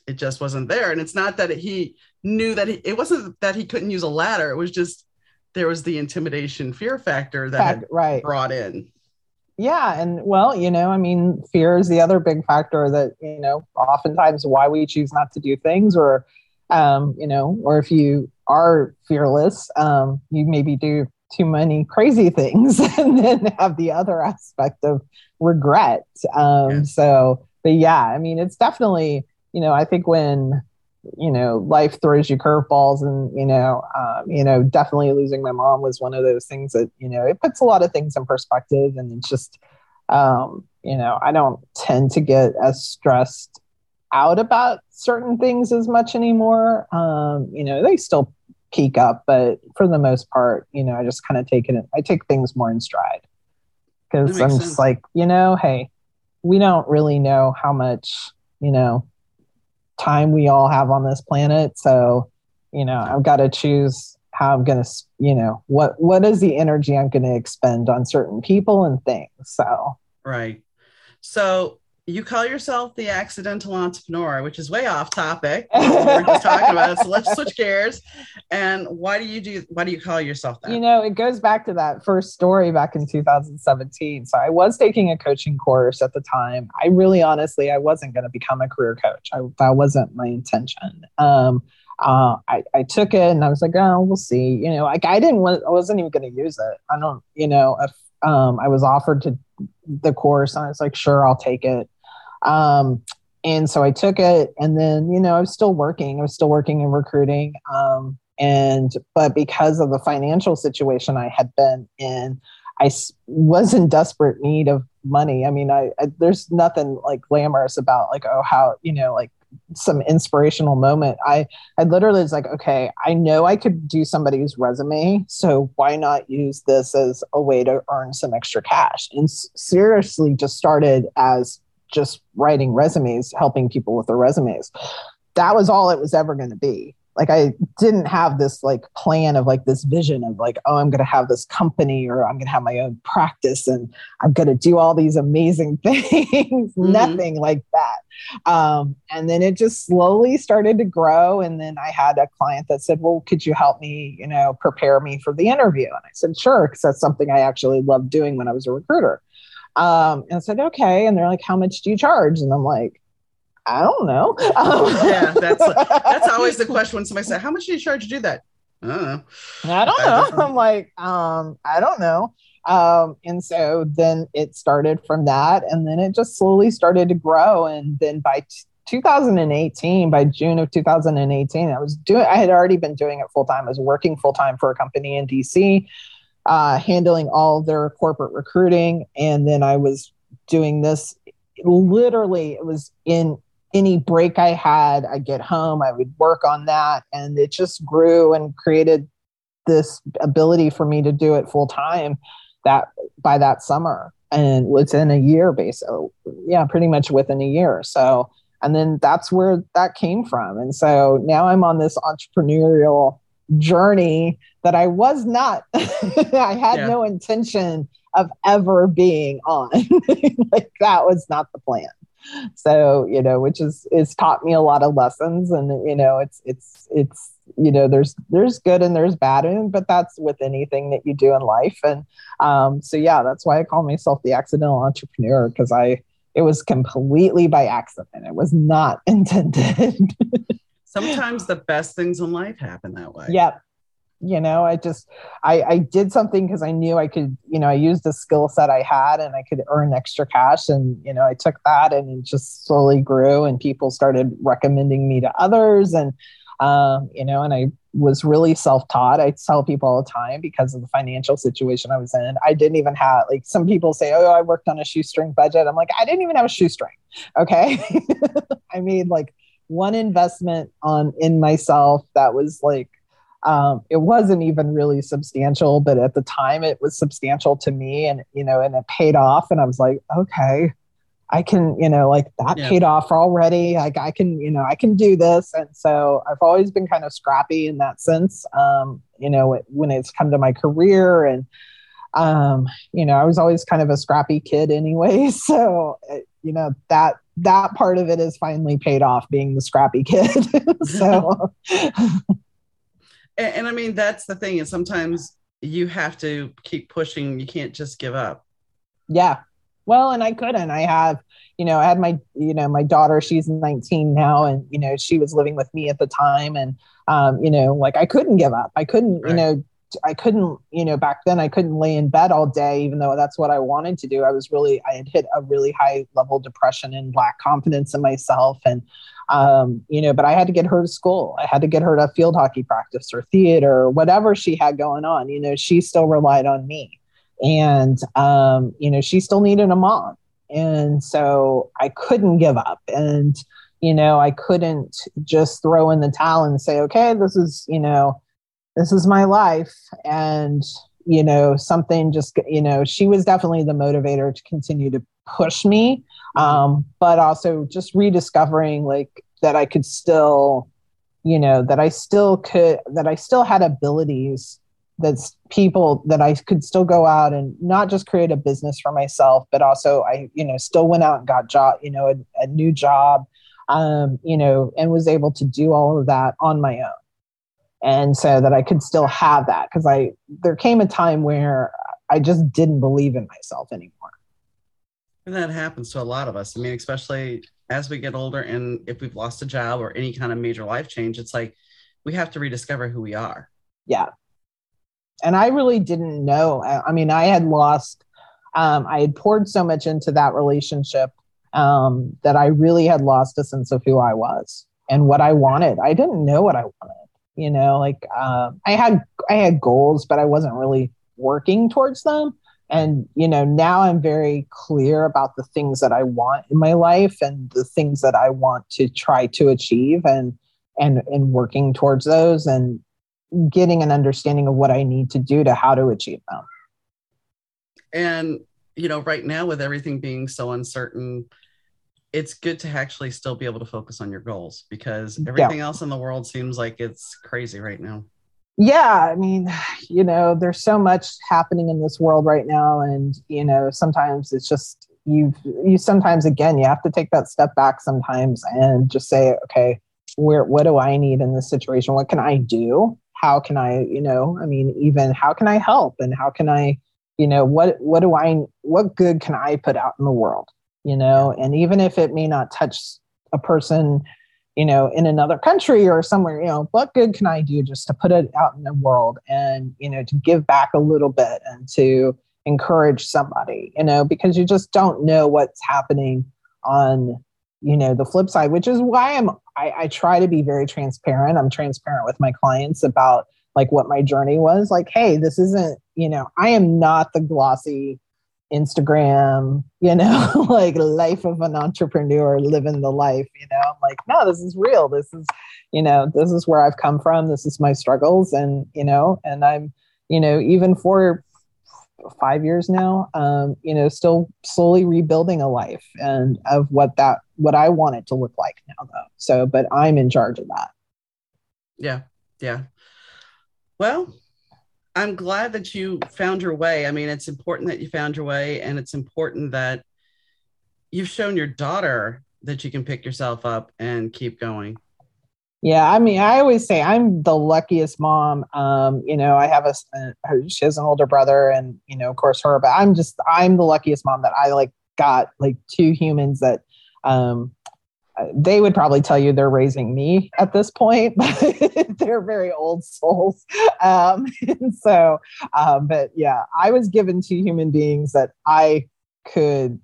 it just wasn't there. And it's not that he knew that he, it wasn't that he couldn't use a ladder. It was just there was the intimidation fear factor that Fact, right. brought in. Yeah. And well, you know, I mean, fear is the other big factor that, you know, oftentimes why we choose not to do things or, um, you know, or if you are fearless, um, you maybe do too many crazy things and then have the other aspect of regret. Um, yeah. So, but yeah, I mean, it's definitely, you know, I think when you know life throws you curveballs and you know um, you know definitely losing my mom was one of those things that you know it puts a lot of things in perspective and it's just um, you know i don't tend to get as stressed out about certain things as much anymore um, you know they still peak up but for the most part you know i just kind of take it i take things more in stride because i'm sense. just like you know hey we don't really know how much you know time we all have on this planet. So, you know, I've got to choose how I'm going to, you know, what what is the energy I'm going to expend on certain people and things. So, right. So, you call yourself the accidental entrepreneur, which is way off topic. we're just talking about it. So let's switch gears. And why do you do? Why do you call yourself that? You know, it goes back to that first story back in 2017. So I was taking a coaching course at the time. I really, honestly, I wasn't going to become a career coach. I, that wasn't my intention. Um, uh, I, I took it and I was like, oh, we'll see. You know, like I didn't want, I wasn't even going to use it. I don't, you know, if um, I was offered to the course, and I was like, sure, I'll take it. Um, and so I took it, and then you know I was still working. I was still working in recruiting, um, and but because of the financial situation I had been in, I was in desperate need of money. I mean, I, I there's nothing like glamorous about like oh how you know like some inspirational moment. I I literally was like, okay, I know I could do somebody's resume, so why not use this as a way to earn some extra cash? And seriously, just started as just writing resumes, helping people with their resumes. That was all it was ever going to be. Like I didn't have this like plan of like this vision of like, oh, I'm going to have this company or I'm going to have my own practice and I'm going to do all these amazing things. Mm-hmm. Nothing like that. Um, and then it just slowly started to grow. And then I had a client that said, well, could you help me, you know, prepare me for the interview? And I said, sure, because that's something I actually loved doing when I was a recruiter. Um, and I said, okay. And they're like, how much do you charge? And I'm like, I don't know. yeah, that's that's always the question when somebody says, "How much do you charge to do that?" I don't know. I don't know. I'm like, um, I don't know. Um, and so then it started from that, and then it just slowly started to grow. And then by t- 2018, by June of 2018, I was doing. I had already been doing it full time. I was working full time for a company in DC uh, handling all their corporate recruiting. And then I was doing this literally, it was in any break I had, I'd get home, I would work on that. And it just grew and created this ability for me to do it full time that by that summer and within a year basically yeah pretty much within a year so and then that's where that came from and so now i'm on this entrepreneurial journey that I was not, I had yeah. no intention of ever being on. like that was not the plan. so you know which is is taught me a lot of lessons and you know it's it's it's you know there's there's good and there's bad in but that's with anything that you do in life and um so yeah that's why i call myself the accidental entrepreneur because i it was completely by accident it was not intended sometimes the best things in life happen that way. Yep. You know i just i i did something because i knew i could you know i used the skill set i had and i could earn extra cash and you know i took that and it just slowly grew and people started recommending me to others and um, you know and i was really self-taught. I tell people all the time because of the financial situation i was in. I didn't even have like some people say oh i worked on a shoestring budget. I'm like i didn't even have a shoestring. Okay? I made like one investment on in myself that was like um, it wasn't even really substantial, but at the time it was substantial to me and, you know, and it paid off. And I was like, okay, I can, you know, like that yeah. paid off already. Like I can, you know, I can do this. And so I've always been kind of scrappy in that sense. Um, you know, when it's come to my career and, um, you know, I was always kind of a scrappy kid anyway. So, you know, that, that part of it is finally paid off being the scrappy kid. so and, and I mean that's the thing is sometimes you have to keep pushing. You can't just give up. Yeah. Well, and I couldn't. I have, you know, I had my, you know, my daughter, she's 19 now, and, you know, she was living with me at the time. And, um, you know, like I couldn't give up. I couldn't, right. you know, I couldn't, you know, back then I couldn't lay in bed all day, even though that's what I wanted to do. I was really, I had hit a really high level depression and lack confidence in myself. And, um, you know, but I had to get her to school. I had to get her to field hockey practice or theater or whatever she had going on. You know, she still relied on me. And, um, you know, she still needed a mom. And so I couldn't give up. And, you know, I couldn't just throw in the towel and say, okay, this is, you know, this is my life. And, you know, something just, you know, she was definitely the motivator to continue to push me um, but also just rediscovering like that I could still, you know, that I still could, that I still had abilities that's people that I could still go out and not just create a business for myself, but also I, you know, still went out and got job, you know, a, a new job, um, you know, and was able to do all of that on my own. And so that I could still have that because I, there came a time where I just didn't believe in myself anymore. And that happens to a lot of us. I mean, especially as we get older and if we've lost a job or any kind of major life change, it's like we have to rediscover who we are. Yeah. And I really didn't know. I mean, I had lost, um, I had poured so much into that relationship um, that I really had lost a sense of who I was and what I wanted. I didn't know what I wanted. You know, like uh, I had I had goals, but I wasn't really working towards them. And you know now i'm very clear about the things that i want in my life and the things that i want to try to achieve and and and working towards those and getting an understanding of what i need to do to how to achieve them. And you know right now with everything being so uncertain it's good to actually still be able to focus on your goals because everything yeah. else in the world seems like it's crazy right now. Yeah i mean you know there's so much happening in this world right now and you know sometimes it's just you've you sometimes again you have to take that step back sometimes and just say okay where what do i need in this situation? What can i do? How can i you know i mean even how can i help? And how can i you know what what do i what good can i put out in the world you know and even if it may not touch a person you know, in another country or somewhere, you know, what good can I do just to put it out in the world and, you know, to give back a little bit and to encourage somebody, you know, because you just don't know what's happening on, you know, the flip side, which is why I'm, I, I try to be very transparent. I'm transparent with my clients about like what my journey was like, hey, this isn't, you know, I am not the glossy Instagram, you know, like life of an entrepreneur, living the life, you know, I'm like, no, this is real. This is, you know, this is where I've come from. This is my struggles. And, you know, and I'm, you know, even for five years now, um, you know, still slowly rebuilding a life and of what that, what I want it to look like now though. So, but I'm in charge of that. Yeah. Yeah. Well, I'm glad that you found your way. I mean, it's important that you found your way, and it's important that you've shown your daughter that you can pick yourself up and keep going. Yeah, I mean, I always say I'm the luckiest mom. Um, you know, I have a, a she has an older brother, and you know, of course, her. But I'm just I'm the luckiest mom that I like got like two humans that um they would probably tell you they're raising me at this point, but they're very old souls. Um, and so, um, but yeah, I was given two human beings that I could,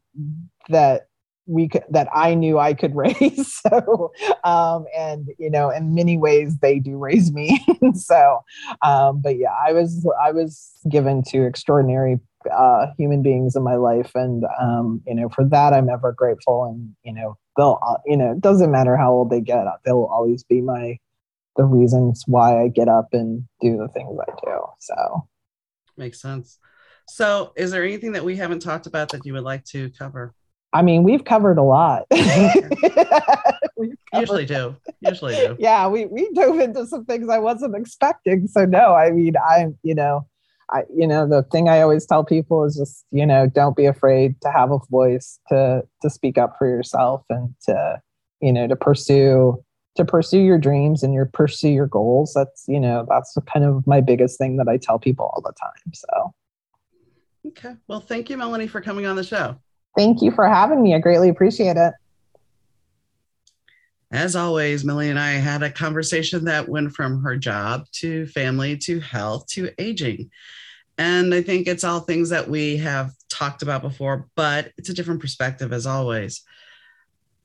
that we could, that I knew I could raise. so, um, and you know, in many ways they do raise me. so, um, but yeah, I was, I was given two extraordinary uh, human beings in my life, and um, you know, for that I'm ever grateful. And you know, they'll, uh, you know, it doesn't matter how old they get, they'll always be my the reasons why I get up and do the things I do. So, makes sense. So, is there anything that we haven't talked about that you would like to cover? I mean, we've covered a lot. we usually do. Usually do. Yeah, we we dove into some things I wasn't expecting. So no, I mean, I'm you know, I, you know, the thing I always tell people is just, you know, don't be afraid to have a voice, to to speak up for yourself, and to, you know, to pursue to pursue your dreams and your pursue your goals. That's, you know, that's kind of my biggest thing that I tell people all the time. So. Okay. Well, thank you, Melanie, for coming on the show. Thank you for having me. I greatly appreciate it. As always, Millie and I had a conversation that went from her job to family to health to aging. And I think it's all things that we have talked about before, but it's a different perspective as always.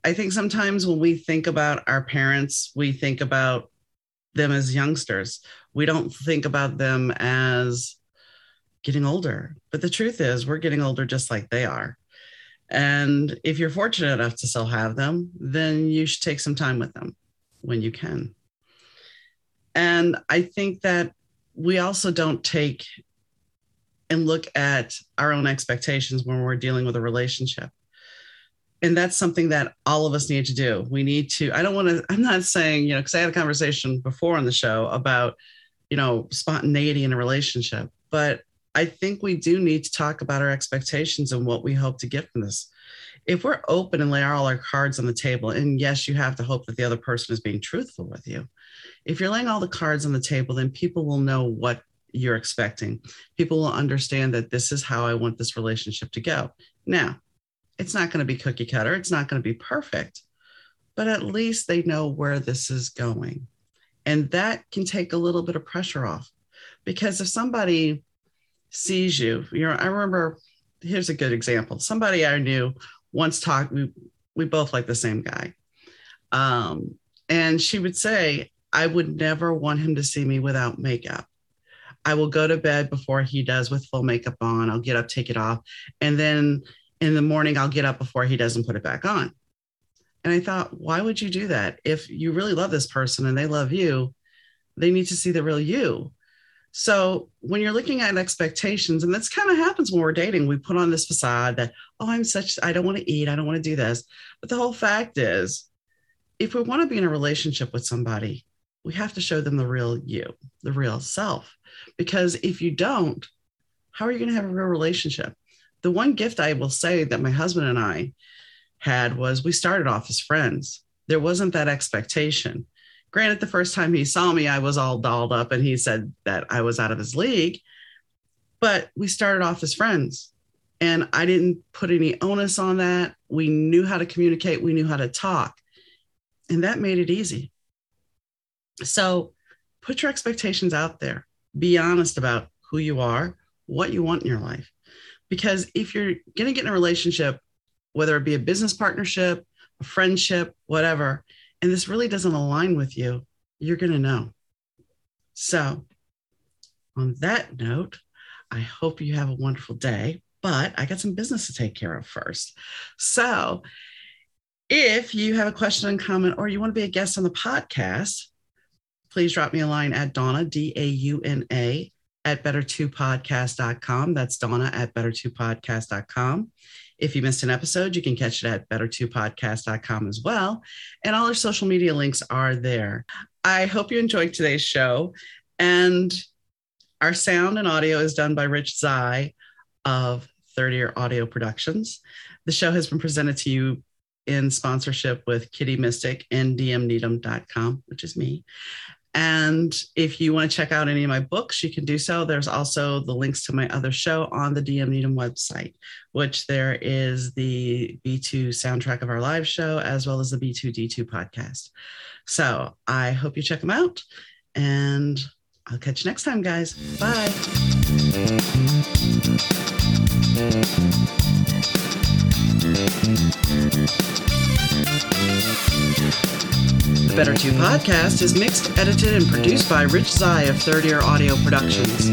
I think sometimes when we think about our parents, we think about them as youngsters. We don't think about them as getting older. But the truth is, we're getting older just like they are. And if you're fortunate enough to still have them, then you should take some time with them when you can. And I think that we also don't take and look at our own expectations when we're dealing with a relationship. And that's something that all of us need to do. We need to, I don't want to, I'm not saying, you know, because I had a conversation before on the show about, you know, spontaneity in a relationship, but I think we do need to talk about our expectations and what we hope to get from this. If we're open and lay all our cards on the table, and yes, you have to hope that the other person is being truthful with you. If you're laying all the cards on the table, then people will know what you're expecting. People will understand that this is how I want this relationship to go. Now, it's not going to be cookie cutter, it's not going to be perfect, but at least they know where this is going. And that can take a little bit of pressure off because if somebody sees you. You know, I remember here's a good example. Somebody I knew once talked, we, we both like the same guy. Um, and she would say, I would never want him to see me without makeup. I will go to bed before he does with full makeup on. I'll get up, take it off. And then in the morning, I'll get up before he doesn't put it back on. And I thought, why would you do that? If you really love this person and they love you, they need to see the real you. So when you're looking at expectations, and that's kind of happens when we're dating, we put on this facade that, oh, I'm such, I don't want to eat, I don't want to do this. But the whole fact is, if we want to be in a relationship with somebody, we have to show them the real you, the real self. Because if you don't, how are you going to have a real relationship? The one gift I will say that my husband and I had was we started off as friends. There wasn't that expectation. Granted, the first time he saw me, I was all dolled up and he said that I was out of his league. But we started off as friends and I didn't put any onus on that. We knew how to communicate, we knew how to talk, and that made it easy. So put your expectations out there, be honest about who you are, what you want in your life. Because if you're going to get in a relationship, whether it be a business partnership, a friendship, whatever, and this really doesn't align with you, you're going to know. So, on that note, I hope you have a wonderful day, but I got some business to take care of first. So, if you have a question and comment or you want to be a guest on the podcast, please drop me a line at Dauna, D A U N A, at better2podcast.com. That's Dauna at better2podcast.com. If you missed an episode, you can catch it at better2podcast.com as well. And all our social media links are there. I hope you enjoyed today's show. And our sound and audio is done by Rich Zai of Third Ear Audio Productions. The show has been presented to you in sponsorship with Kitty Mystic and dmneedham.com, which is me. And if you want to check out any of my books, you can do so. There's also the links to my other show on the DM Needham website, which there is the B2 soundtrack of our live show, as well as the B2D2 podcast. So I hope you check them out. And I'll catch you next time, guys. Bye. The Better 2 podcast is mixed, edited, and produced by Rich Zai of Third Ear Audio Productions.